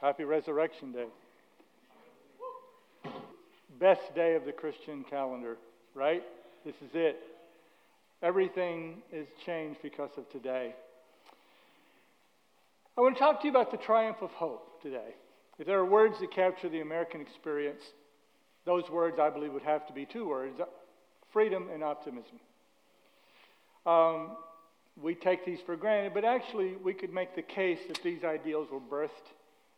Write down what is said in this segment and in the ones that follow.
Happy Resurrection Day. Best day of the Christian calendar, right? This is it. Everything is changed because of today. I want to talk to you about the triumph of hope today. If there are words that capture the American experience, those words I believe would have to be two words freedom and optimism. Um, we take these for granted, but actually, we could make the case that these ideals were birthed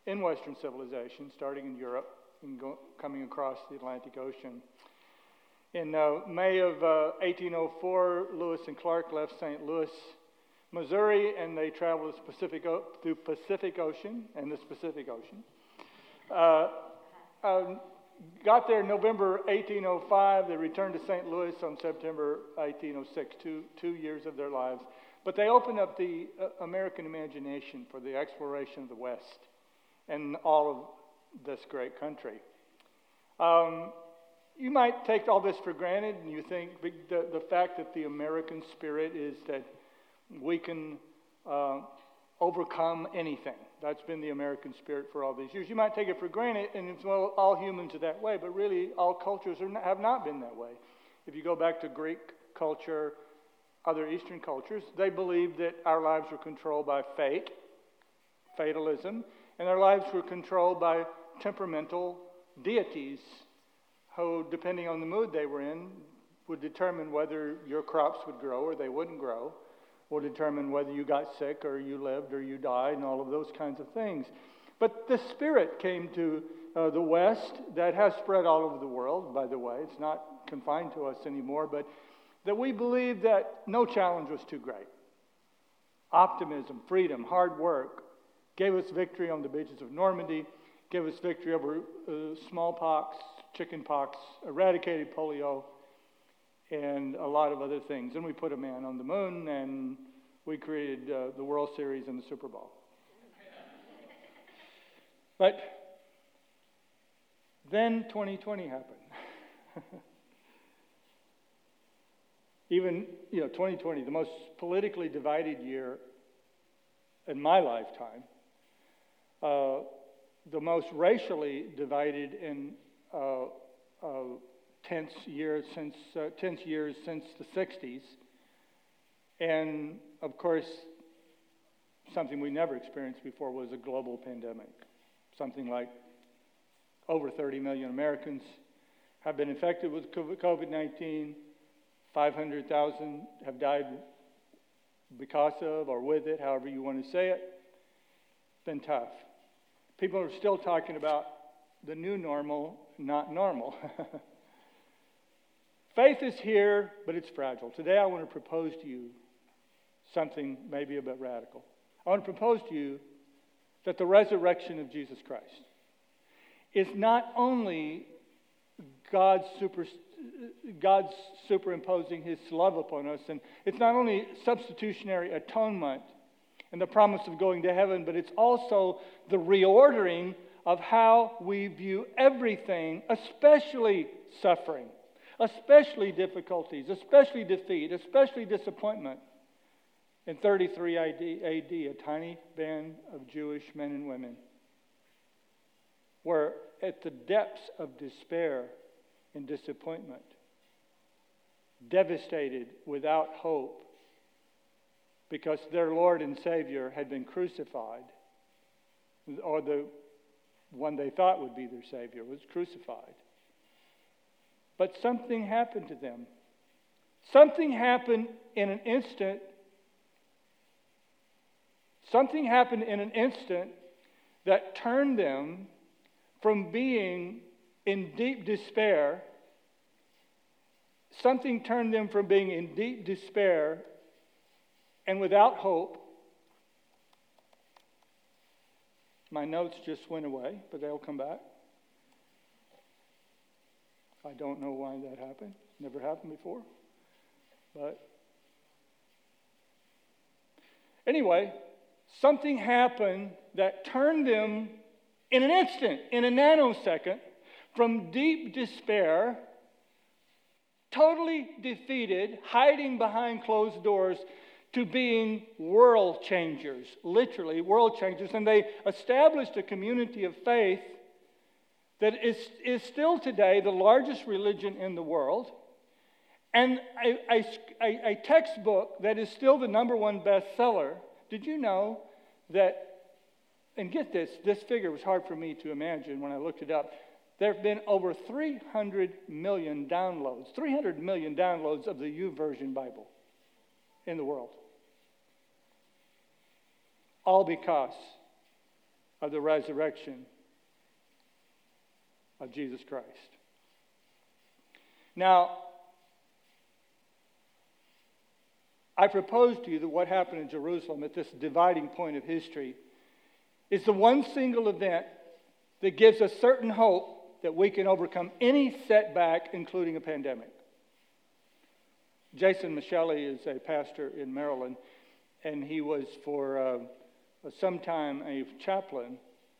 in Western civilization, starting in Europe and go, coming across the Atlantic Ocean. In uh, May of uh, 1804, Lewis and Clark left St. Louis, Missouri, and they traveled the Pacific o- through Pacific Ocean and the Pacific Ocean. Uh, um, got there in November 1805. They returned to St. Louis on September 1806, two, two years of their lives. But they opened up the uh, American imagination for the exploration of the West and all of this great country. Um, you might take all this for granted and you think the, the fact that the American spirit is that we can uh, overcome anything. That's been the American spirit for all these years. You might take it for granted, and it's, well, all humans are that way, but really, all cultures not, have not been that way. If you go back to Greek culture, other Eastern cultures, they believed that our lives were controlled by fate, fatalism, and our lives were controlled by temperamental deities who, depending on the mood they were in, would determine whether your crops would grow or they wouldn't grow, or determine whether you got sick or you lived or you died, and all of those kinds of things. But the Spirit came to uh, the West, that has spread all over the world, by the way. It's not confined to us anymore, but that we believe that no challenge was too great. Optimism, freedom, hard work gave us victory on the beaches of Normandy, gave us victory over uh, smallpox, chickenpox, eradicated polio, and a lot of other things. And we put a man on the moon, and we created uh, the World Series and the Super Bowl. but then 2020 happened. Even, you know, 2020, the most politically divided year in my lifetime, uh, the most racially divided and uh, uh, tense years since uh, tense years since the 60s, and of course, something we never experienced before was a global pandemic. Something like over 30 million Americans have been infected with COVID 19. 500,000 have died because of or with it, however you want to say it. It's been tough. People are still talking about the new normal, not normal. Faith is here, but it's fragile. Today I want to propose to you something maybe a bit radical. I want to propose to you that the resurrection of Jesus Christ is not only God's, super, God's superimposing his love upon us, and it's not only substitutionary atonement and the promise of going to heaven, but it's also the reordering of how we view everything, especially suffering, especially difficulties, especially defeat, especially disappointment. In 33 AD, a tiny band of Jewish men and women were at the depths of despair and disappointment, devastated without hope because their Lord and Savior had been crucified, or the one they thought would be their Savior was crucified. But something happened to them. Something happened in an instant. Something happened in an instant that turned them from being in deep despair. Something turned them from being in deep despair and without hope My notes just went away, but they'll come back. I don't know why that happened. Never happened before. But anyway, something happened that turned them in an instant, in a nanosecond, from deep despair, totally defeated, hiding behind closed doors, to being world changers, literally world changers. And they established a community of faith that is, is still today the largest religion in the world. And a, a, a, textbook that is still the number one bestseller. Did you know that? And get this, this figure was hard for me to imagine when I looked it up. There have been over 300 million downloads, 300 million downloads of the YouVersion Bible in the world. All because of the resurrection of Jesus Christ. Now, I propose to you that what happened in Jerusalem at this dividing point of history is the one single event that gives us certain hope that we can overcome any setback, including a pandemic. Jason Micheli is a pastor in Maryland, and he was for uh, some time a chaplain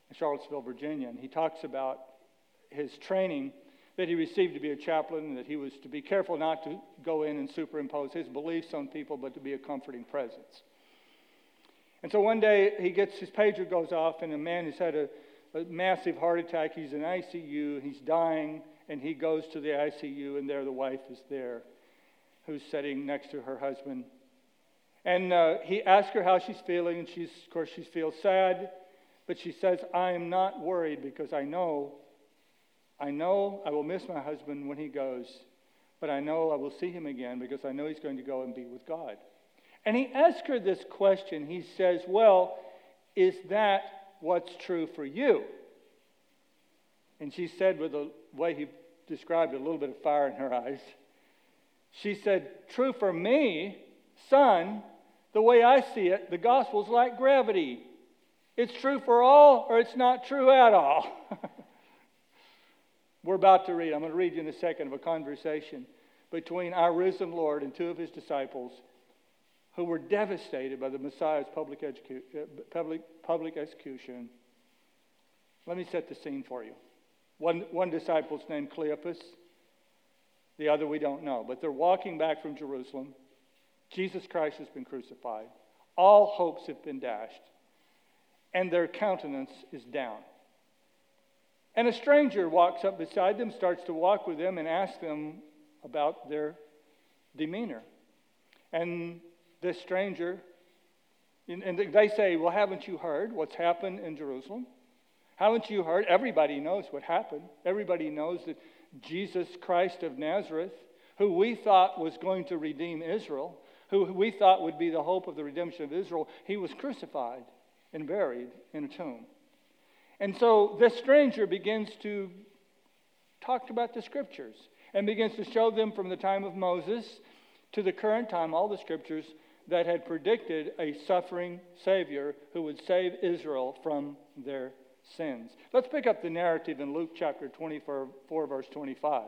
in Charlottesville, Virginia. And he talks about his training that he received to be a chaplain, that he was to be careful not to go in and superimpose his beliefs on people, but to be a comforting presence. And so one day he gets his pager goes off, and a man has had a, a massive heart attack. He's in ICU, he's dying, and he goes to the ICU, and there the wife is there, who's sitting next to her husband. And uh, he asks her how she's feeling, and she's, of course, she feels sad, but she says, I am not worried because I know I know I will miss my husband when he goes, but I know I will see him again because I know he's going to go and be with God. And he asks her this question. He says, Well, is that what's true for you? And she said, with the way he described it, a little bit of fire in her eyes, she said, True for me, son, the way I see it, the gospel's like gravity. It's true for all, or it's not true at all. We're about to read, I'm going to read you in a second, of a conversation between our risen Lord and two of his disciples who were devastated by the Messiah's public, execu- uh, public, public execution. Let me set the scene for you. One, one disciple's named Cleopas, the other we don't know, but they're walking back from Jerusalem. Jesus Christ has been crucified. All hopes have been dashed, and their countenance is down. And a stranger walks up beside them, starts to walk with them, and asks them about their demeanor. And this stranger, and they say, Well, haven't you heard what's happened in Jerusalem? Haven't you heard? Everybody knows what happened. Everybody knows that Jesus Christ of Nazareth, who we thought was going to redeem Israel, who we thought would be the hope of the redemption of Israel, he was crucified and buried in a tomb. And so this stranger begins to talk about the scriptures and begins to show them from the time of Moses to the current time all the scriptures that had predicted a suffering Savior who would save Israel from their sins. Let's pick up the narrative in Luke chapter 24, verse 25.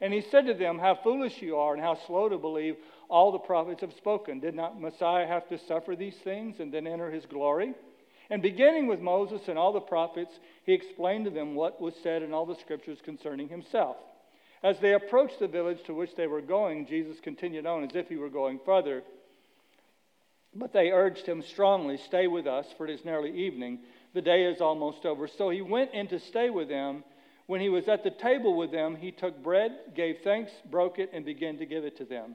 And he said to them, How foolish you are, and how slow to believe all the prophets have spoken. Did not Messiah have to suffer these things and then enter his glory? And beginning with Moses and all the prophets, he explained to them what was said in all the scriptures concerning himself. As they approached the village to which they were going, Jesus continued on as if he were going further. But they urged him strongly, Stay with us, for it is nearly evening. The day is almost over. So he went in to stay with them. When he was at the table with them, he took bread, gave thanks, broke it, and began to give it to them.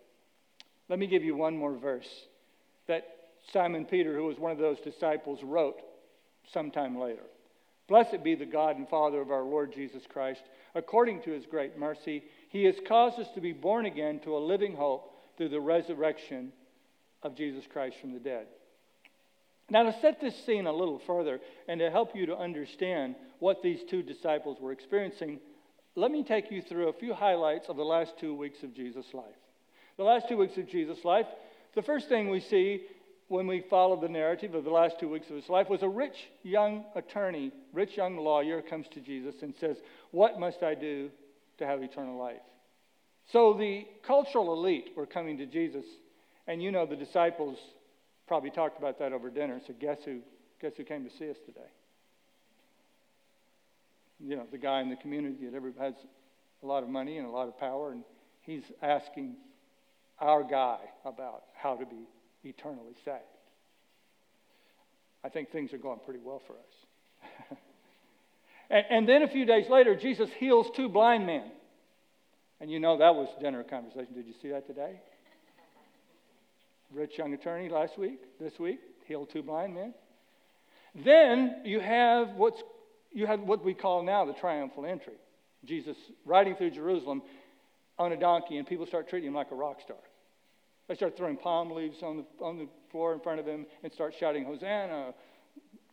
Let me give you one more verse that Simon Peter, who was one of those disciples, wrote sometime later. Blessed be the God and Father of our Lord Jesus Christ. According to his great mercy, he has caused us to be born again to a living hope through the resurrection of Jesus Christ from the dead. Now, to set this scene a little further and to help you to understand what these two disciples were experiencing, let me take you through a few highlights of the last two weeks of Jesus' life. The last two weeks of Jesus' life, the first thing we see when we follow the narrative of the last two weeks of his life, was a rich young attorney, rich young lawyer comes to Jesus and says, What must I do to have eternal life? So the cultural elite were coming to Jesus, and you know the disciples probably talked about that over dinner. So guess who guess who came to see us today? You know, the guy in the community that ever has a lot of money and a lot of power, and he's asking our guy about how to be eternally saved. I think things are going pretty well for us. and, and, then a few days later, Jesus heals two blind men. And you know that was dinner conversation. Did you see that today? Rich young attorney last week, this week, healed two blind men. Then you have what's you have what we call now the triumphal entry. Jesus riding through Jerusalem on a donkey, and people start treating him like a rock star. They start throwing palm leaves on the, on the floor in front of him and start shouting, Hosanna,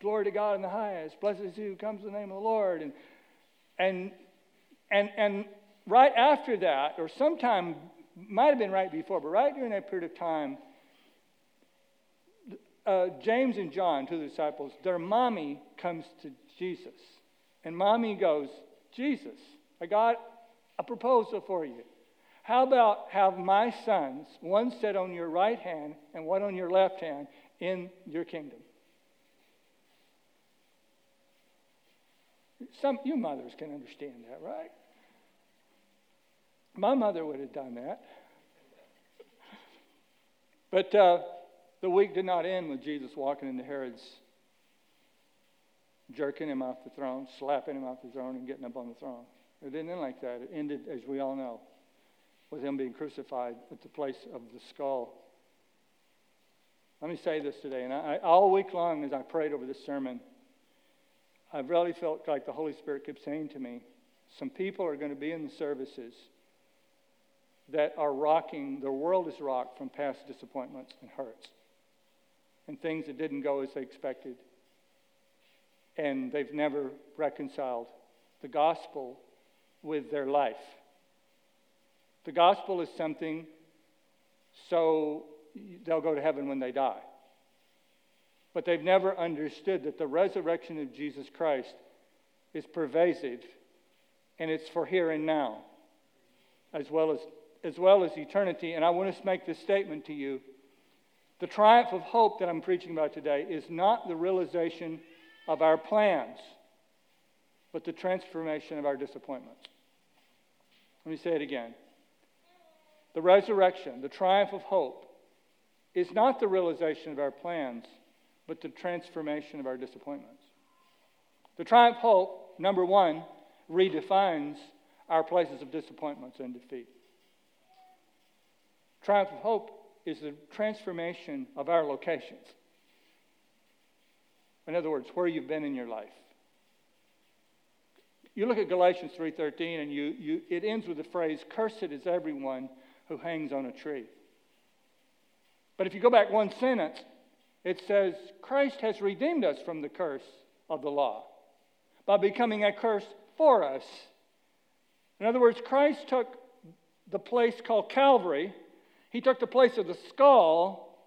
glory to God in the highest, blessed is he who comes in the name of the Lord. And, and, and, and right after that, or sometime, might have been right before, but right during that period of time, uh, James and John, two the disciples, their mommy comes to Jesus. And mommy goes, Jesus, I got a proposal for you. How about have my sons, one set on your right hand and one on your left hand, in your kingdom? Some you mothers can understand that, right? My mother would have done that. But uh, the week did not end with Jesus walking into Herod's, jerking him off the throne, slapping him off the throne, and getting up on the throne. It didn't end like that. It ended, as we all know, with him being crucified at the place of the skull. Let me say this today, and I, all week long as I prayed over this sermon, I really felt like the Holy Spirit kept saying to me, some people are going to be in the services that are rocking, their world is rocked from past disappointments and hurts and things that didn't go as they expected. And they've never reconciled the gospel with their life. The gospel is something so they'll go to heaven when they die. But they've never understood that the resurrection of Jesus Christ is pervasive and it's for here and now as well as, as well as eternity. And I want to make this statement to you. The triumph of hope that I'm preaching about today is not the realization of our plans, but the transformation of our disappointments. Let me say it again. The resurrection, the triumph of hope, is not the realization of our plans, but the transformation of our disappointments. The triumph of hope, number one, redefines our places of disappointments and defeat. Triumph of hope is the transformation of our locations. In other words, where you've been in your life. You look at Galatians 3:13 and you, you, it ends with the phrase, "Cursed is everyone who hangs on a tree." But if you go back one sentence, it says, Christ has redeemed us from the curse of the law by becoming a curse for us. In other words, Christ took the place called Calvary, he took the place of the skull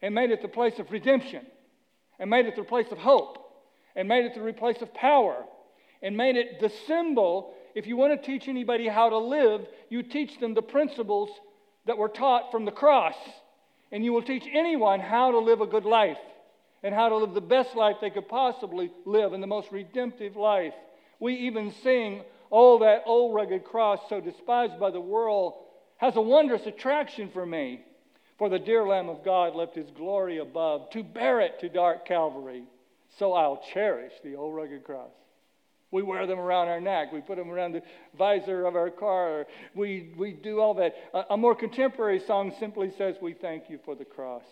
and made it the place of redemption, and made it the place of hope, and made it the place of power, and made it the symbol. If you want to teach anybody how to live, you teach them the principles that were taught from the cross. And you will teach anyone how to live a good life and how to live the best life they could possibly live and the most redemptive life. We even sing, Oh, that old rugged cross, so despised by the world, has a wondrous attraction for me. For the dear Lamb of God left his glory above to bear it to dark Calvary. So I'll cherish the old rugged cross. We wear them around our neck. We put them around the visor of our car. We, we do all that. A, a more contemporary song simply says, We thank you for the cross.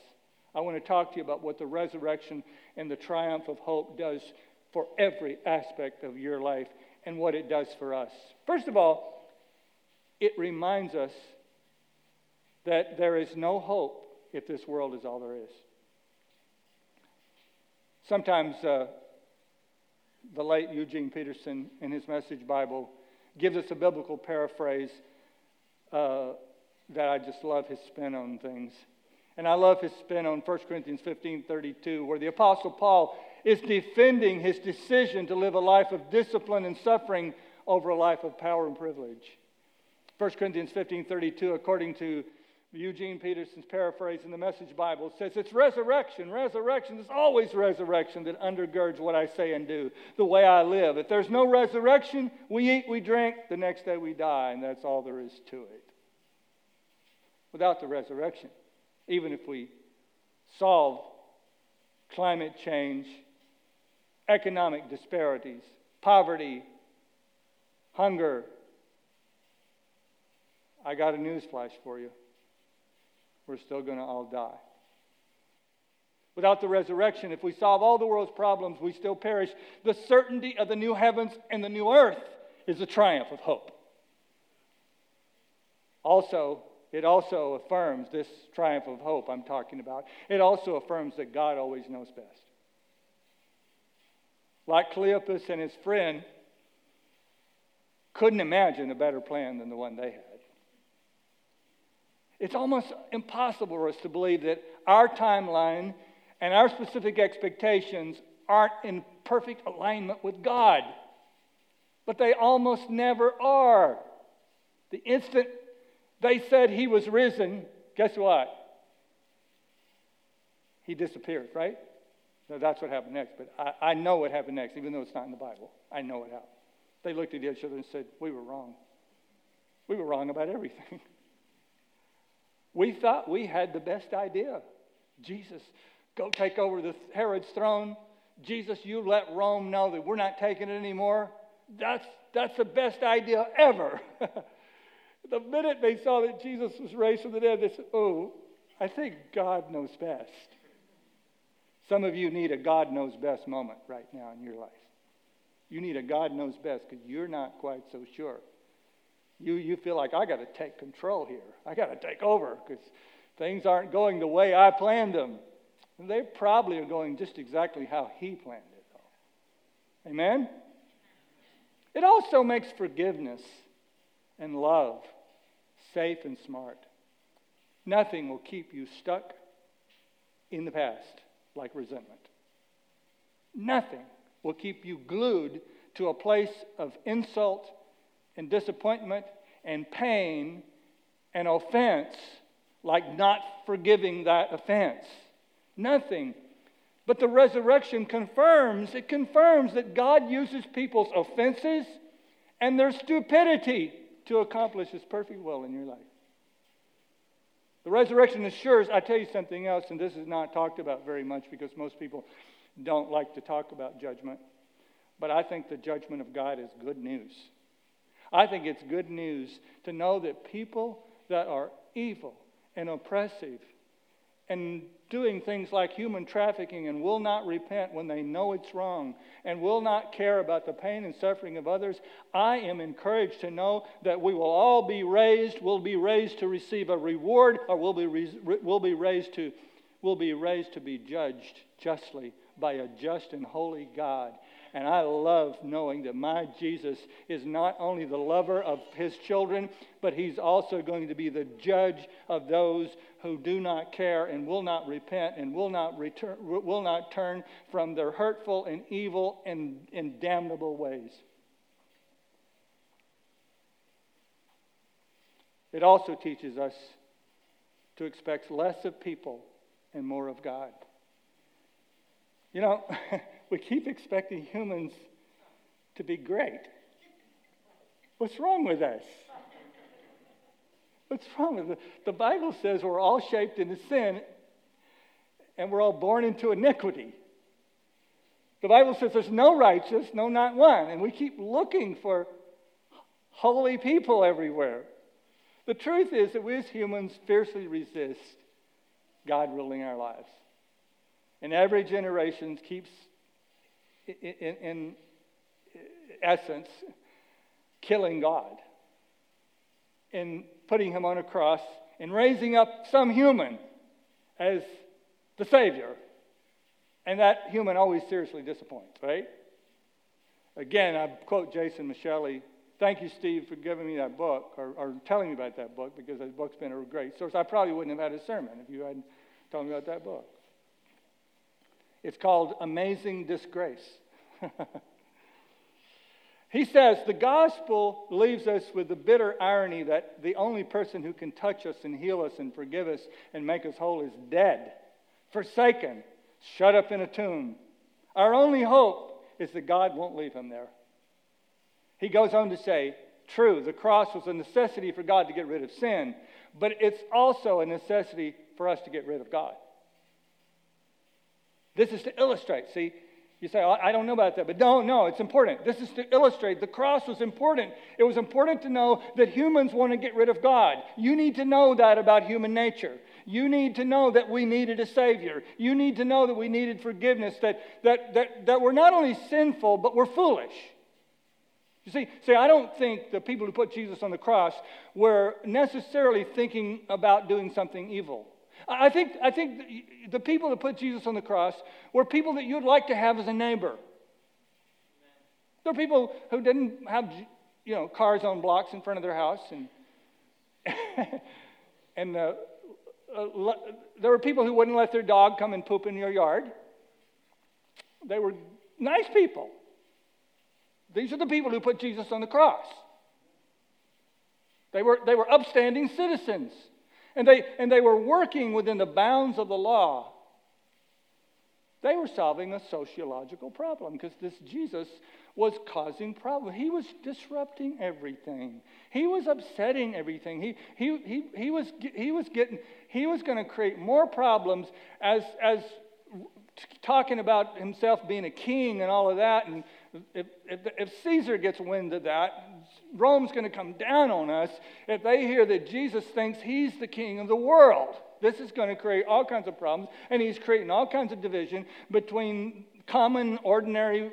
I want to talk to you about what the resurrection and the triumph of hope does for every aspect of your life and what it does for us. First of all, it reminds us that there is no hope if this world is all there is. Sometimes uh, the late Eugene Peterson, in his Message Bible, gives us a biblical paraphrase uh, that I just love his spin on things. And I love his spin on 1 Corinthians 15 32, where the Apostle Paul is defending his decision to live a life of discipline and suffering over a life of power and privilege. 1 Corinthians 15 32, according to Eugene Peterson's paraphrase in the Message Bible says it's resurrection. Resurrection is always resurrection that undergirds what I say and do, the way I live. If there's no resurrection, we eat, we drink, the next day we die, and that's all there is to it. Without the resurrection, even if we solve climate change, economic disparities, poverty, hunger, I got a news flash for you we're still going to all die. Without the resurrection, if we solve all the world's problems, we still perish. The certainty of the new heavens and the new earth is the triumph of hope. Also, it also affirms this triumph of hope I'm talking about. It also affirms that God always knows best. Like Cleopas and his friend couldn't imagine a better plan than the one they had. It's almost impossible for us to believe that our timeline and our specific expectations aren't in perfect alignment with God. But they almost never are. The instant they said he was risen, guess what? He disappeared, right? So that's what happened next. But I, I know what happened next, even though it's not in the Bible. I know what happened. They looked at each other and said, We were wrong. We were wrong about everything. We thought we had the best idea. Jesus, go take over the Herod's throne. Jesus, you let Rome know that we're not taking it anymore. That's, that's the best idea ever. the minute they saw that Jesus was raised from the dead, they said, Oh, I think God knows best. Some of you need a God knows best moment right now in your life. You need a God knows best because you're not quite so sure you, you feel like I got to take control here. I got to take over because things aren't going the way I planned them. And they probably are going just exactly how he planned it, though. Amen? It also makes forgiveness and love safe and smart. Nothing will keep you stuck in the past like resentment. Nothing will keep you glued to a place of insult and disappointment and pain and offense like not forgiving that offense. Nothing. But the resurrection confirms, it confirms that God uses people's offenses and their stupidity to accomplish His perfect will in your life. The resurrection assures, I tell you something else, and this is not talked about very much because most people don't like to talk about judgment. But I think the judgment of God is good news. I think it's good news to know that people that are evil and oppressive and doing things like human trafficking and will not repent when they know it's wrong and will not care about the pain and suffering of others, I am encouraged to know that we will all be raised, will be raised to receive a reward, or will be, will be raised to will be raised to be judged justly by a just and holy God. And I love knowing that my Jesus is not only the lover of his children, but he's also going to be the judge of those who do not care and will not repent and will not, return, will not turn from their hurtful and evil and, and damnable ways. It also teaches us to expect less of people and more of God. You know, we keep expecting humans to be great. What's wrong with us? What's wrong with it? The Bible says we're all shaped into sin and we're all born into iniquity. The Bible says there's no righteous, no, not one. And we keep looking for holy people everywhere. The truth is that we as humans fiercely resist God ruling our lives. And every generation keeps, in, in essence, killing God and putting him on a cross and raising up some human as the Savior. And that human always seriously disappoints, right? Again, I quote Jason Micheli. Thank you, Steve, for giving me that book or, or telling me about that book because that book's been a great source. I probably wouldn't have had a sermon if you hadn't told me about that book. It's called Amazing Disgrace. he says the gospel leaves us with the bitter irony that the only person who can touch us and heal us and forgive us and make us whole is dead, forsaken, shut up in a tomb. Our only hope is that God won't leave him there. He goes on to say, True, the cross was a necessity for God to get rid of sin, but it's also a necessity for us to get rid of God. This is to illustrate. See, you say, oh, I don't know about that, but don't no, it's important. This is to illustrate. The cross was important. It was important to know that humans want to get rid of God. You need to know that about human nature. You need to know that we needed a Savior. You need to know that we needed forgiveness, that, that, that, that we're not only sinful, but we're foolish. You see, see, I don't think the people who put Jesus on the cross were necessarily thinking about doing something evil. I think, I think the people that put Jesus on the cross were people that you'd like to have as a neighbor. There are people who didn't have, you know, cars on blocks in front of their house, and and uh, uh, there were people who wouldn't let their dog come and poop in your yard. They were nice people. These are the people who put Jesus on the cross. They were, they were upstanding citizens, and they, and they were working within the bounds of the law. They were solving a sociological problem because this Jesus was causing problems. He was disrupting everything. He was upsetting everything. He, he, he, he was, he was getting, he was going to create more problems as, as talking about himself being a king and all of that. And if, if, if Caesar gets wind of that, Rome's going to come down on us if they hear that Jesus thinks he's the king of the world. This is going to create all kinds of problems, and he's creating all kinds of division between common, ordinary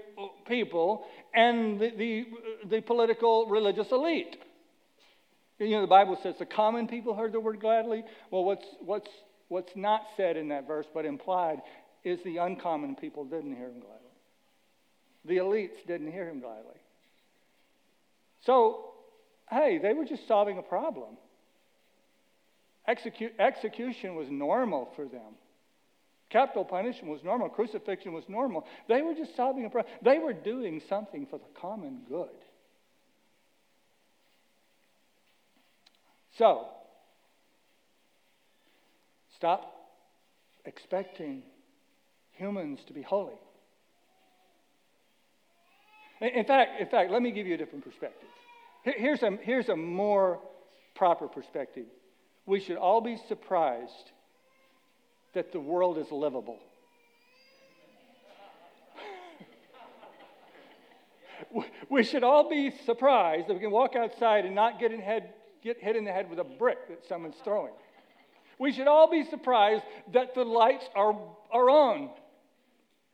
people and the, the, the political, religious elite. You know, the Bible says the common people heard the word gladly. Well, what's, what's, what's not said in that verse but implied is the uncommon people didn't hear him gladly. The elites didn't hear him gladly. So, hey, they were just solving a problem. Execu- execution was normal for them. Capital punishment was normal. Crucifixion was normal. They were just solving a problem. They were doing something for the common good. So, stop expecting humans to be holy. In fact, in fact, let me give you a different perspective. Here's a, here's a more proper perspective. We should all be surprised that the world is livable. we should all be surprised that we can walk outside and not get, in head, get hit in the head with a brick that someone's throwing. We should all be surprised that the lights are, are on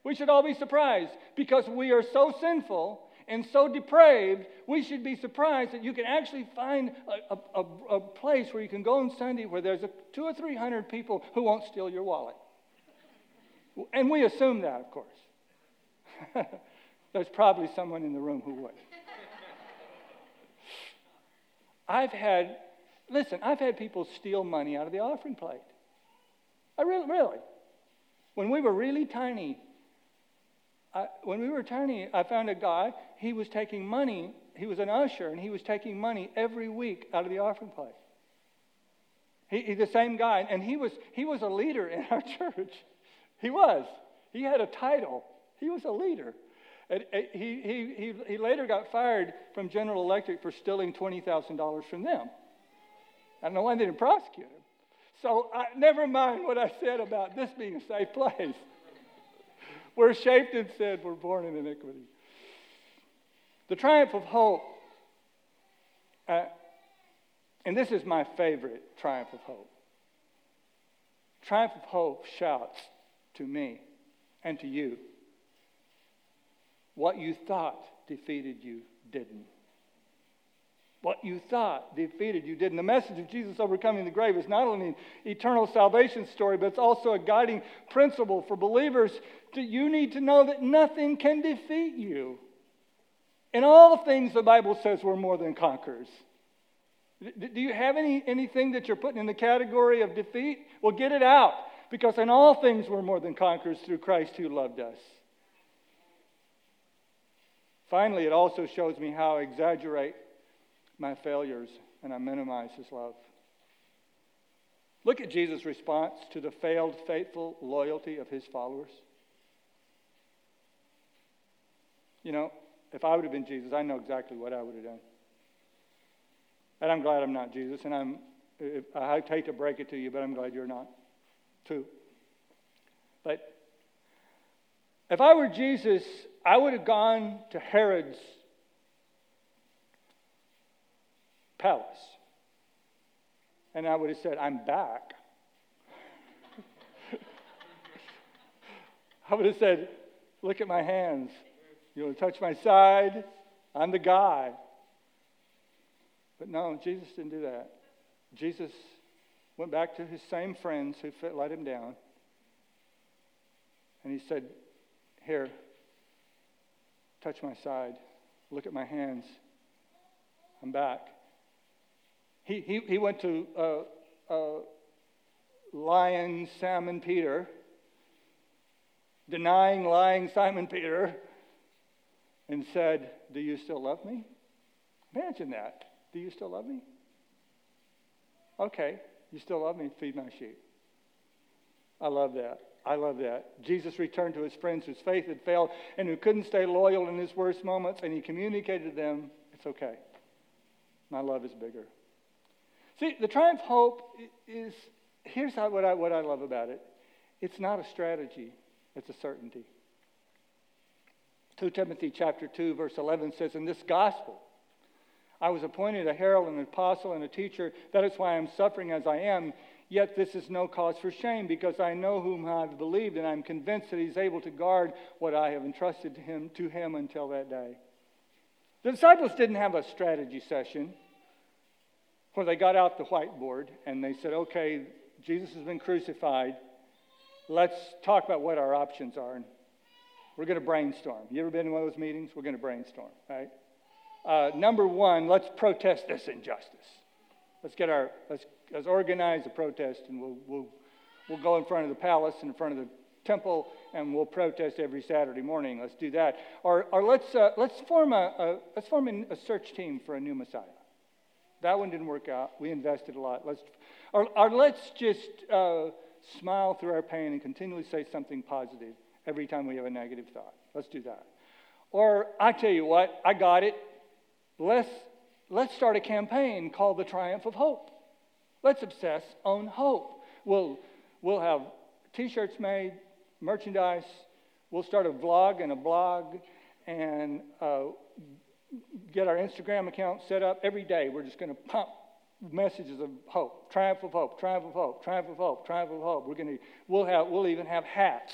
we should all be surprised because we are so sinful and so depraved, we should be surprised that you can actually find a, a, a, place where you can go on Sunday where there's a, two or three hundred people who won't steal your wallet. And we assume that, of course. there's probably someone in the room who would. I've had, listen, I've had people steal money out of the offering plate. I really, really. When we were really tiny, I, when we were turning, I found a guy, he was taking money, he was an usher, and he was taking money every week out of the offering plate. He, he, the same guy, and he was, he was a leader in our church. He was. He had a title. He was a leader. And uh, he, he, he, he later got fired from General Electric for stealing $20,000 from them. I don't know why they didn't prosecute him. So I, never mind what I said about this being a safe place. We're shaped in sin, we're born in iniquity. The triumph of hope, uh, and this is my favorite triumph of hope. Triumph of hope shouts to me and to you what you thought defeated you didn't. What you thought defeated you didn't. The message of Jesus overcoming the grave is not only an eternal salvation story, but it's also a guiding principle for believers. To, you need to know that nothing can defeat you. In all things, the Bible says we're more than conquerors. Do you have any, anything that you're putting in the category of defeat? Well, get it out Because in all things we're more than conquerors through Christ who loved us. Finally, it also shows me how exaggerate my failures and I minimize his love. Look at Jesus' response to the failed, faithful loyalty of his followers. You know, if I would have been Jesus, I know exactly what I would have done. And I'm glad I'm not Jesus, and I'm, I hate to break it to you, but I'm glad you're not, too. But if I were Jesus, I would have gone to Herod's palace. And I would have said, I'm back. I would have said, Look at my hands. You want to touch my side? I'm the guy. But no, Jesus didn't do that. Jesus went back to his same friends who let him down. And he said, Here, touch my side. Look at my hands. I'm back. He, he, he went to uh, uh, lying Simon Peter, denying lying Simon Peter, and said, Do you still love me? Imagine that. Do you still love me? Okay, you still love me? Feed my sheep. I love that. I love that. Jesus returned to his friends whose faith had failed and who couldn't stay loyal in his worst moments, and he communicated to them, It's okay. My love is bigger. See, the triumph hope is here's what I, what I love about it it's not a strategy, it's a certainty. 2 Timothy chapter 2 verse 11 says in this gospel I was appointed a herald an apostle and a teacher that is why I'm suffering as I am yet this is no cause for shame because I know whom I've believed and I'm convinced that he's able to guard what I have entrusted to him to him until that day. The disciples didn't have a strategy session where they got out the whiteboard and they said, okay, Jesus has been crucified. Let's talk about what our options are. And we're going to brainstorm. You ever been in one of those meetings? We're going to brainstorm, right? Uh, number one, let's protest this injustice. Let's get our, let's, let's organize a protest and we'll, we'll, we'll go in front of the palace, and in front of the temple, and we'll protest every Saturday morning. Let's do that. Or, or let's, uh, let's form, a, a, let's form a search team for a new Messiah. That one didn't work out. We invested a lot. Let's, or, or let's just uh, smile through our pain and continually say something positive every time we have a negative thought. Let's do that. Or I tell you what, I got it. Let's, let's start a campaign called the Triumph of Hope. Let's obsess on hope. We'll, we'll have t shirts made, merchandise. We'll start a vlog and a blog, and uh, get our Instagram account set up every day. We're just going to pump messages of hope, triumph of hope, triumph of hope, triumph of hope, triumph of hope. We're going to, we'll, have, we'll even have hats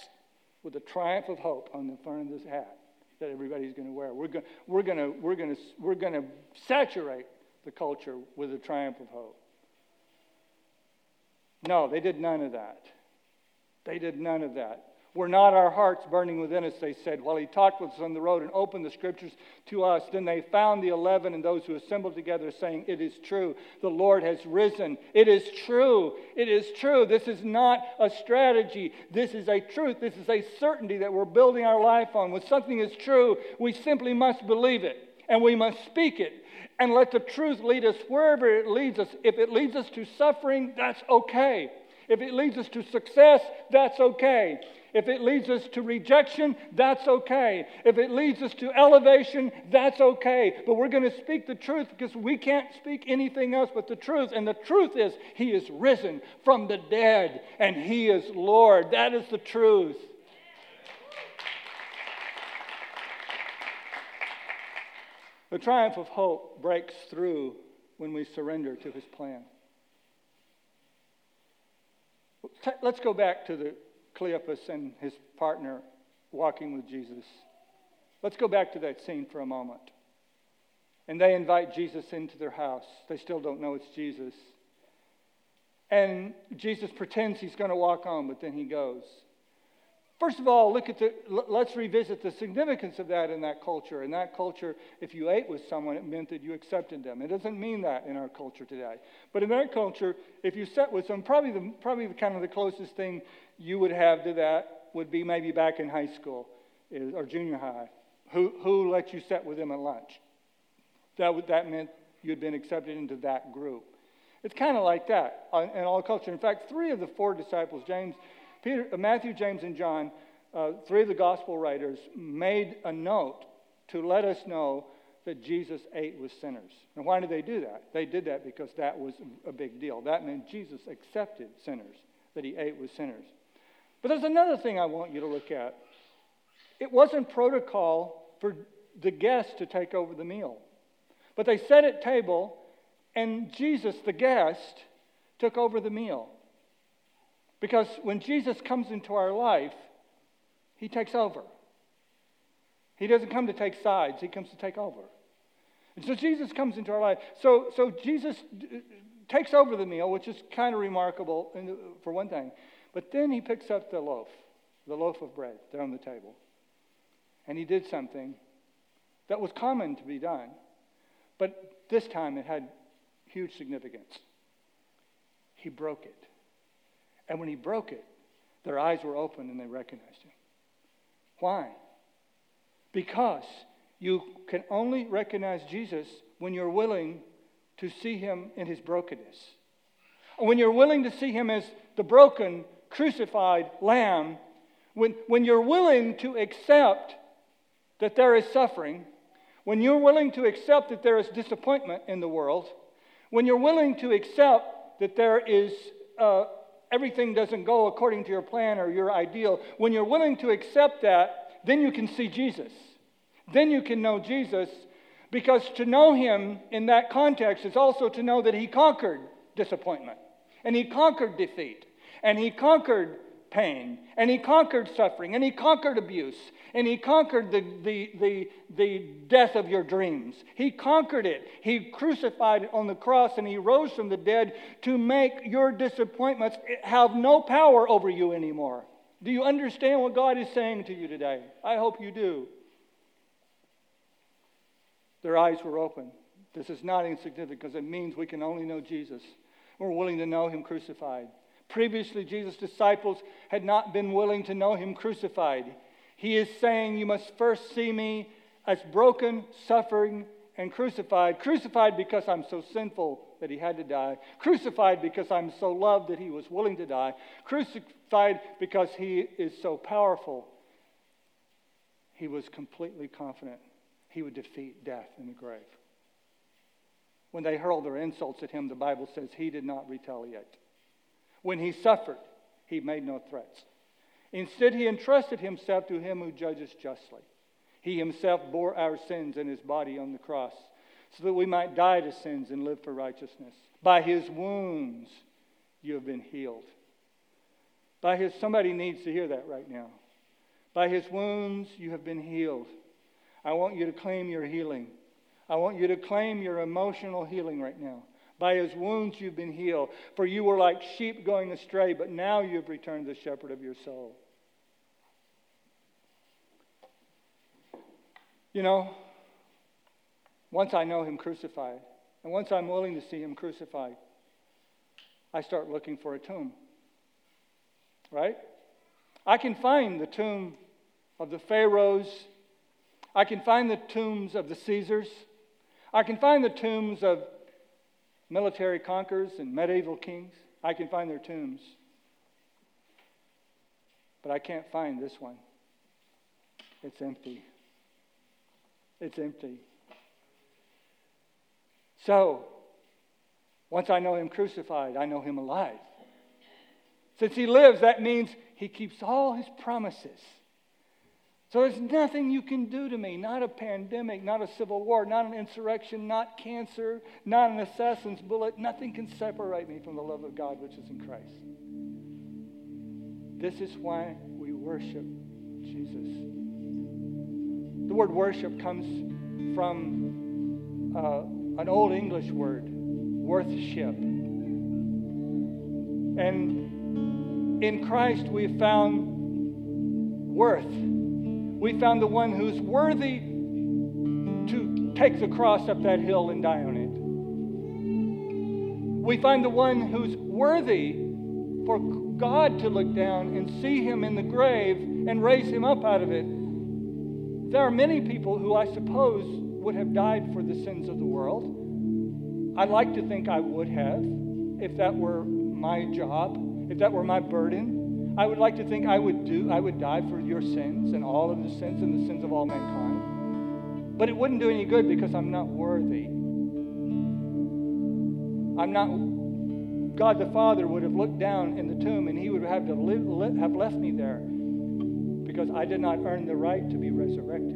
with the triumph of hope on the front of this hat that everybody's going to wear. We're going, we're going to, we're going to, we're going to saturate the culture with the triumph of hope. No, they did none of that. They did none of that. Were not our hearts burning within us, they said, while he talked with us on the road and opened the scriptures to us. Then they found the eleven and those who assembled together, saying, It is true, the Lord has risen. It is true. It is true. This is not a strategy. This is a truth. This is a certainty that we're building our life on. When something is true, we simply must believe it and we must speak it and let the truth lead us wherever it leads us. If it leads us to suffering, that's okay. If it leads us to success, that's okay. If it leads us to rejection, that's okay. If it leads us to elevation, that's okay. But we're going to speak the truth because we can't speak anything else but the truth. And the truth is, He is risen from the dead and He is Lord. That is the truth. The triumph of hope breaks through when we surrender to His plan. Let's go back to the Cleopas and his partner walking with Jesus. Let's go back to that scene for a moment. And they invite Jesus into their house. They still don't know it's Jesus. And Jesus pretends he's going to walk on, but then he goes. First of all, look at the, let's revisit the significance of that in that culture. In that culture, if you ate with someone, it meant that you accepted them. It doesn't mean that in our culture today. But in that culture, if you sat with someone, probably the, probably kind of the closest thing you would have to that would be maybe back in high school or junior high. Who, who let you sit with them at lunch? That, that meant you'd been accepted into that group. It's kind of like that uh, in all culture. In fact, three of the four disciples, James, Peter, uh, Matthew, James, and John, uh, three of the gospel writers, made a note to let us know that Jesus ate with sinners. And why did they do that? They did that because that was a big deal. That meant Jesus accepted sinners, that he ate with sinners. But there's another thing I want you to look at. It wasn't protocol for the guests to take over the meal. But they sat at table, and Jesus, the guest, took over the meal. Because when Jesus comes into our life, he takes over. He doesn't come to take sides, he comes to take over. And so Jesus comes into our life. So, so Jesus takes over the meal, which is kind of remarkable uh, for one thing. But then he picks up the loaf, the loaf of bread there on the table. And he did something that was common to be done, but this time it had huge significance. He broke it. And when he broke it, their eyes were open and they recognized him. Why? Because you can only recognize Jesus when you're willing to see him in his brokenness. When you're willing to see him as the broken, crucified lamb, when, when you're willing to accept that there is suffering, when you're willing to accept that there is disappointment in the world, when you're willing to accept that there is uh, everything doesn't go according to your plan or your ideal, when you're willing to accept that, then you can see Jesus. Then you can know Jesus because to know him in that context is also to know that he conquered disappointment and he conquered defeat and he conquered pain, and he conquered suffering, and he conquered abuse, and he conquered the, the, the, the death of your dreams. He conquered it. He crucified it on the cross, and he rose from the dead to make your disappointments have no power over you anymore. Do you understand what God is saying to you today? I hope you do. Their eyes were open. This is not insignificant because it means we can only know Jesus. We're willing to know him crucified. Previously, Jesus' disciples had not been willing to know him crucified. He is saying, You must first see me as broken, suffering, and crucified. Crucified because I'm so sinful that he had to die. Crucified because I'm so loved that he was willing to die. Crucified because he is so powerful. He was completely confident he would defeat death in the grave. When they hurled their insults at him, the Bible says he did not retaliate. When he suffered, he made no threats. Instead, he entrusted himself to him who judges justly. He himself bore our sins in his body on the cross so that we might die to sins and live for righteousness. By his wounds, you have been healed. By his, somebody needs to hear that right now. By his wounds, you have been healed. I want you to claim your healing. I want you to claim your emotional healing right now. By his wounds you've been healed. For you were like sheep going astray, but now you've returned to the shepherd of your soul. You know, once I know him crucified, and once I'm willing to see him crucified, I start looking for a tomb. Right? I can find the tomb of the Pharaohs. I can find the tombs of the Caesars. I can find the tombs of military conquerors and medieval kings. I can find their tombs. But I can't find this one. It's empty. It's empty. So, once I know him crucified, I know him alive. Since he lives, that means he keeps all his promises. So there's nothing you can do to me, not a pandemic, not a civil war, not an insurrection, not cancer, not an assassin's bullet. Nothing can separate me from the love of God which is in Christ. This is why we worship Jesus. The word worship comes from uh, an old English word, worthship. And in Christ we found worth. We found the one who's worthy to take the cross up that hill and die on it. We find the one who's worthy for God to look down and see him in the grave and raise him up out of it. There are many people who I suppose would have died for the sins of the world. I'd like to think I would have if that were my job, if that were my burden. I would like to think I would do, I would die for your sins and all of the sins and the sins of all mankind. But it wouldn't do any good because I'm not worthy. I'm not God the Father would have looked down in the tomb and he would have to live, have left me there because I did not earn the right to be resurrected.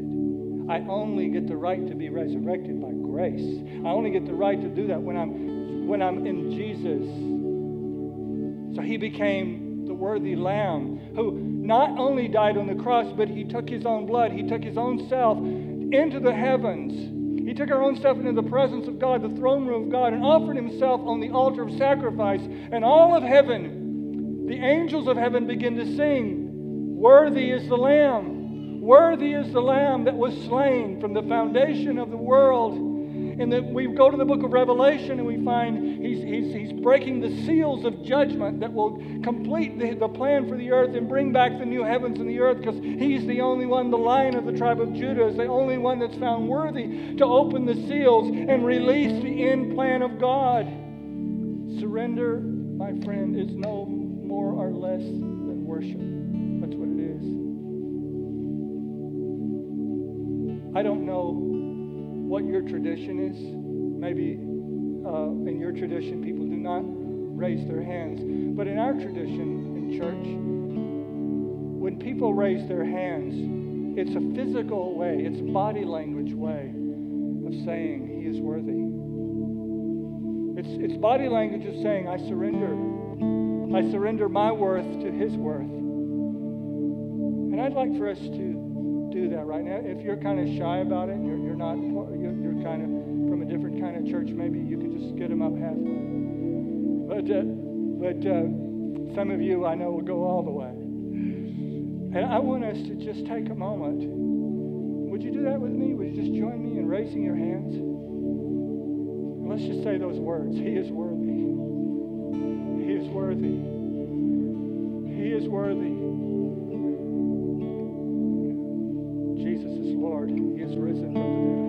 I only get the right to be resurrected by grace. I only get the right to do that when I'm when I'm in Jesus. So he became the worthy lamb who not only died on the cross, but he took his own blood, he took his own self into the heavens he took our own stuff into the presence of God, the throne room of God, and offered himself on the altar of sacrifice. And all of heaven, the angels of heaven, begin to sing, Worthy is the Lamb. Worthy is the Lamb that was slain from the foundation of the world and that we go to the book of Revelation and we find he's, he's, he's breaking the seals of judgment that will complete the, the plan for the earth and bring back the new heavens and the earth because he's the only one, the lion of the tribe of Judah is the only one that's found worthy to open the seals and release the end plan of God. Surrender, my friend, is no more or less than worship. That's what it is. I don't know what your tradition is. Maybe uh, in your tradition, people do not raise their hands. But in our tradition in church, when people raise their hands, it's a physical way, it's body language way of saying, He is worthy. It's, it's body language of saying, I surrender. I surrender my worth to His worth. And I'd like for us to do that right now. If you're kind of shy about it, you're, you're not, you're, you're kind of from a different kind of church, maybe you just get them up halfway. But, uh, but uh, some of you I know will go all the way. And I want us to just take a moment. Would you do that with me? Would you just join me in raising your hands? let's just say those words He is worthy. He is worthy. He is worthy. Jesus is Lord. He is risen from the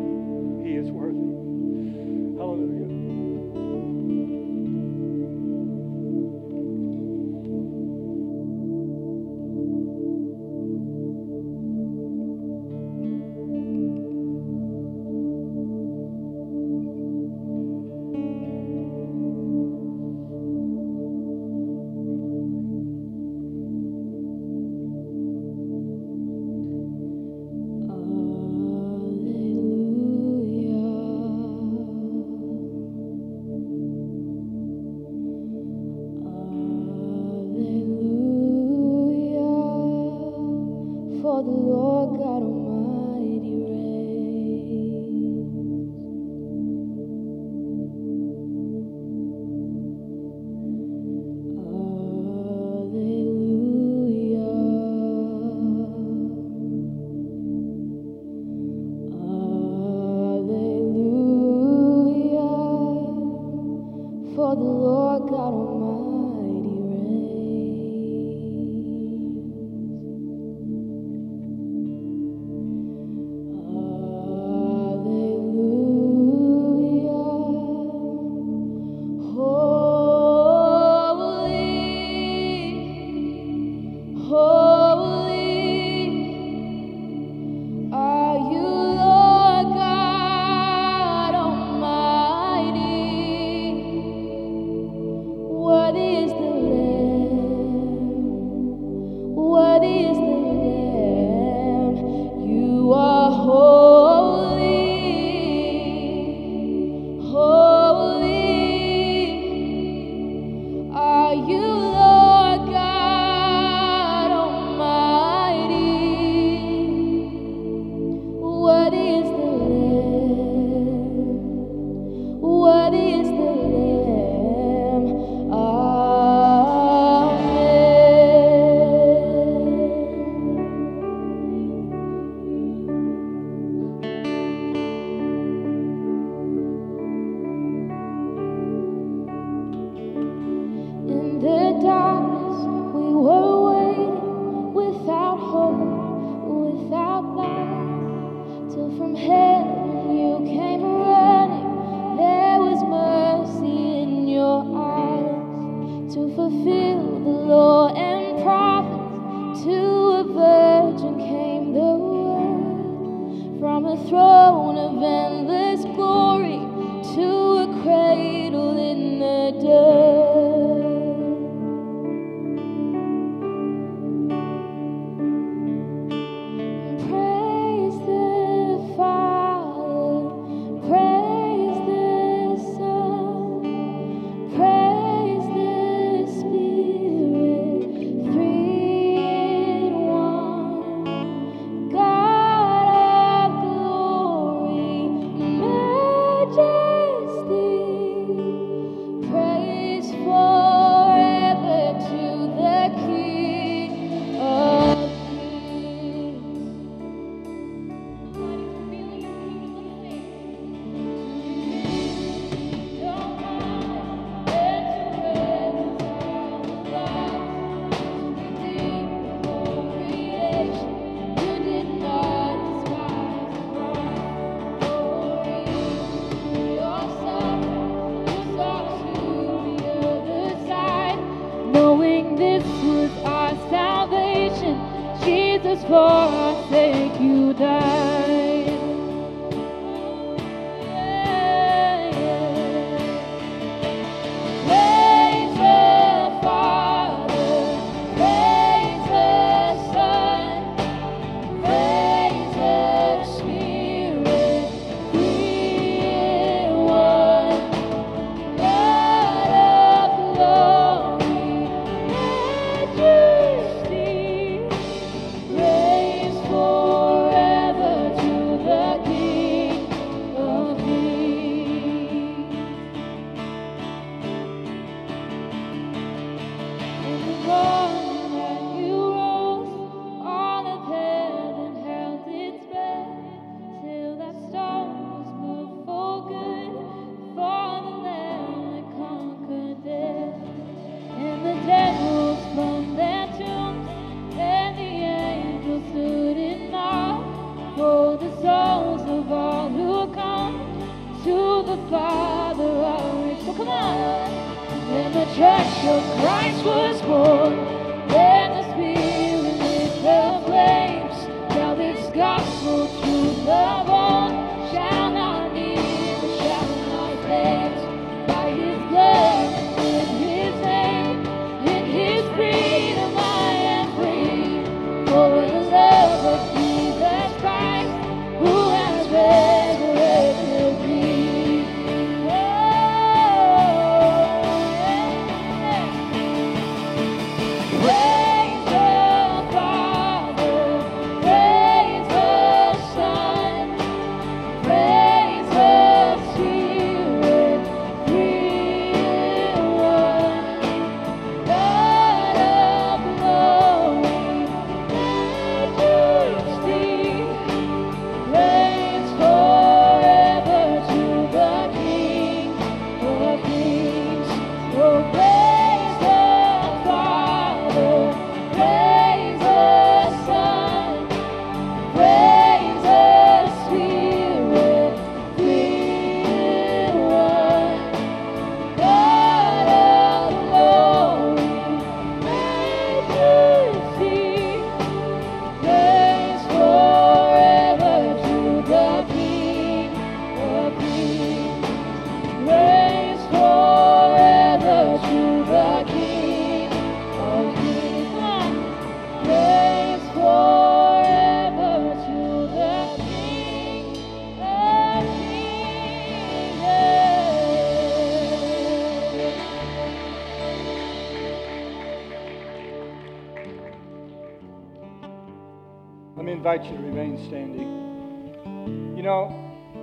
invite you to remain standing. You know,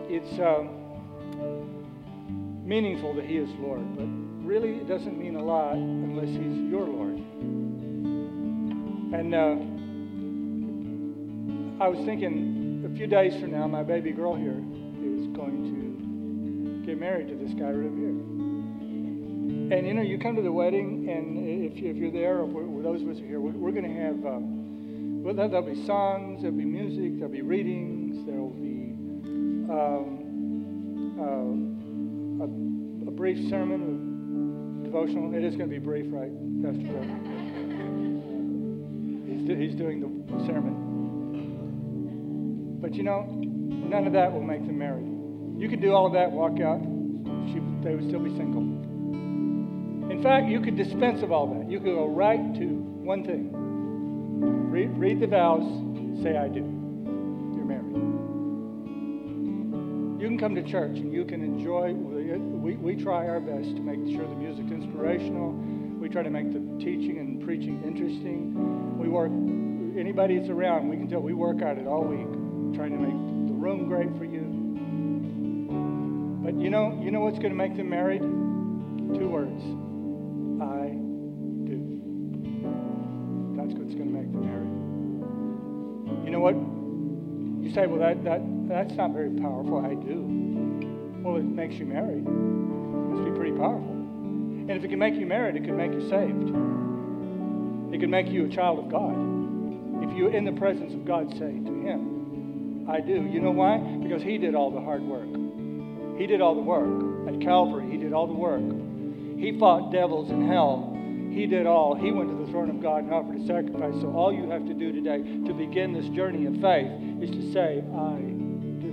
it's um, meaningful that He is Lord, but really it doesn't mean a lot unless He's your Lord. And uh, I was thinking a few days from now, my baby girl here is going to get married to this guy right here. And you know, you come to the wedding, and if, if you're there, or those of us who are here, we're, going to have. Um, well, there'll be songs, there'll be music, there'll be readings, there'll be um, uh, a, a, brief sermon, a devotional. It is going to be brief, right, Pastor Bill? He's, do, he's doing the sermon. But you know, none of that will make them married. You could do all of that, walk out, she, they would still be single. In fact, you could dispense of all that. You could go right to one thing Read, read the vows, say, I do. You're married. You can come to church and you can enjoy. We, we try our best to make sure the music's inspirational. We try to make the teaching and preaching interesting. We work, anybody that's around, we can tell we work at it all week, trying to make the room great for you. But you know, you know what's going to make them married? Two words. Know what? You say, well, that, that, that's not very powerful. I do. Well, it makes you married. It must be pretty powerful. And if it can make you married, it can make you saved. It can make you a child of God. If you, are in the presence of God, say to Him, I do. You know why? Because He did all the hard work. He did all the work. At Calvary, He did all the work. He fought devils in hell. He did all. He went to the throne of God and offered a sacrifice. So all you have to do today to begin this journey of faith is to say, I do.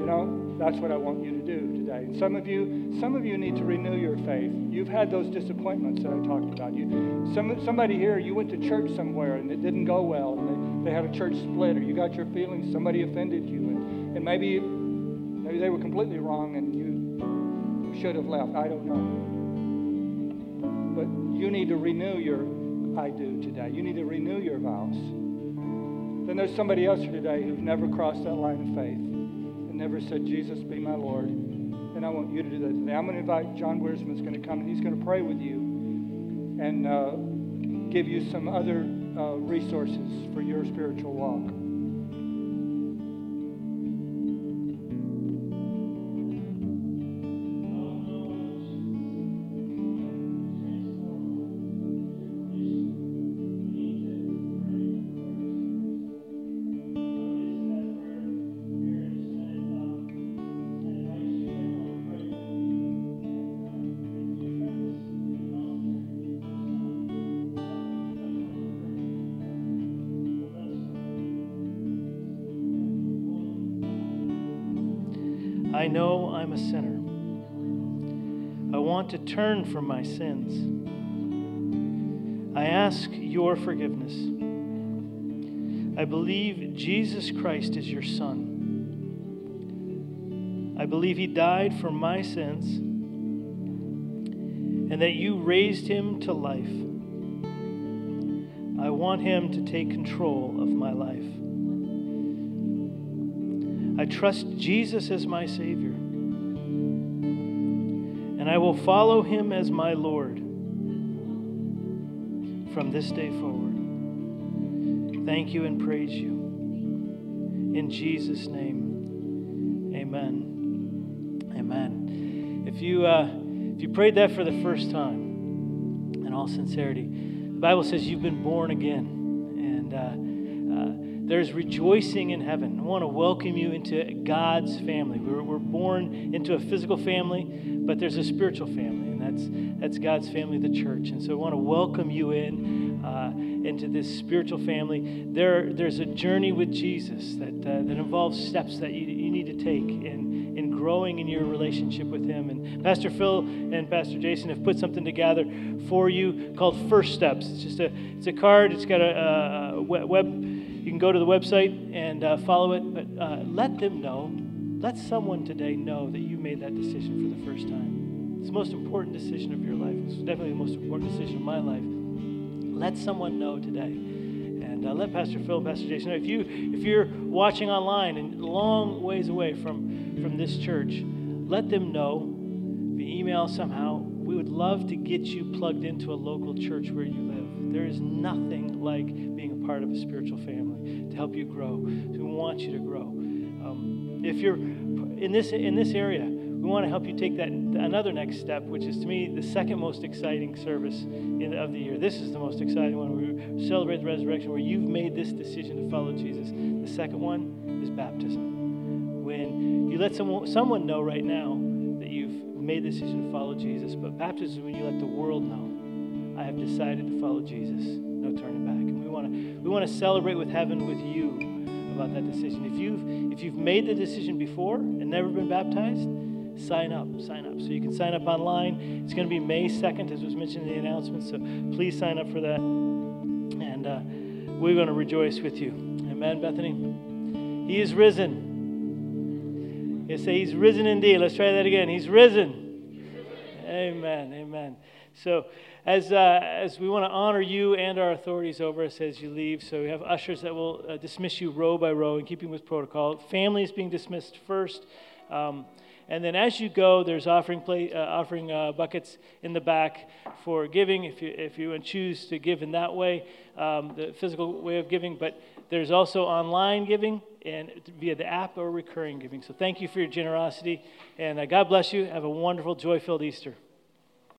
You know, that's what I want you to do today. And some of you, some of you need to renew your faith. You've had those disappointments that I talked about. You, some, somebody here, you went to church somewhere and it didn't go well, and they, they had a church split, or you got your feelings, somebody offended you, and, and maybe, maybe they were completely wrong and you, you should have left. I don't know. But you need to renew your I do today. You need to renew your vows. Then there's somebody else here today who's never crossed that line of faith and never said, Jesus, be my Lord. And I want you to do that today. I'm going to invite John Wiersman's going to come and he's going to pray with you and uh, give you some other uh, resources for your spiritual walk. Turn from my sins. I ask your forgiveness. I believe Jesus Christ is your Son. I believe He died for my sins and that you raised Him to life. I want Him to take control of my life. I trust Jesus as my Savior. And I will follow him as my Lord from this day forward. Thank you and praise you. In Jesus' name, amen. Amen. If you, uh, if you prayed that for the first time, in all sincerity, the Bible says you've been born again. There's rejoicing in heaven. I want to welcome you into God's family. We're, we're born into a physical family, but there's a spiritual family, and that's, that's God's family, the church. And so I want to welcome you in uh, into this spiritual family. There, there's a journey with Jesus that, uh, that involves steps that you, you need to take in, in growing in your relationship with Him. And Pastor Phil and Pastor Jason have put something together for you called First Steps. It's just a, it's a card. It's got a, a web can go to the website and uh, follow it, but uh, let them know. Let someone today know that you made that decision for the first time. It's the most important decision of your life. It's definitely the most important decision of my life. Let someone know today. And uh, let Pastor Phil, Pastor Jason know. If, you, if you're watching online and long ways away from, from this church, let them know via email somehow. We would love to get you plugged into a local church where you live. There is nothing like being a part of a spiritual family to help you grow. We want you to grow. Um, if you're in this in this area, we want to help you take that another next step, which is to me the second most exciting service in, of the year. This is the most exciting one. We celebrate the resurrection, where you've made this decision to follow Jesus. The second one is baptism. When you let someone someone know right now that you've made the decision to follow Jesus, but baptism is when you let the world know I have decided to follow Jesus. No turning back. And we want to we want to celebrate with heaven with you about that decision. If you've if you've made the decision before and never been baptized, sign up. Sign up. So you can sign up online. It's going to be May 2nd, as was mentioned in the announcement. So please sign up for that. And uh, we're going to rejoice with you. Amen, Bethany. He is risen. You say he's risen indeed. Let's try that again. He's risen. Amen. Amen. So as, uh, as we want to honor you and our authorities over us as you leave. So we have ushers that will uh, dismiss you row by row in keeping with protocol. Families being dismissed first. Um, and then as you go, there's offering, play, uh, offering uh, buckets in the back for giving if you, if you choose to give in that way, um, the physical way of giving. But there's also online giving and via the app or recurring giving. So thank you for your generosity. And uh, God bless you. Have a wonderful, joy filled Easter.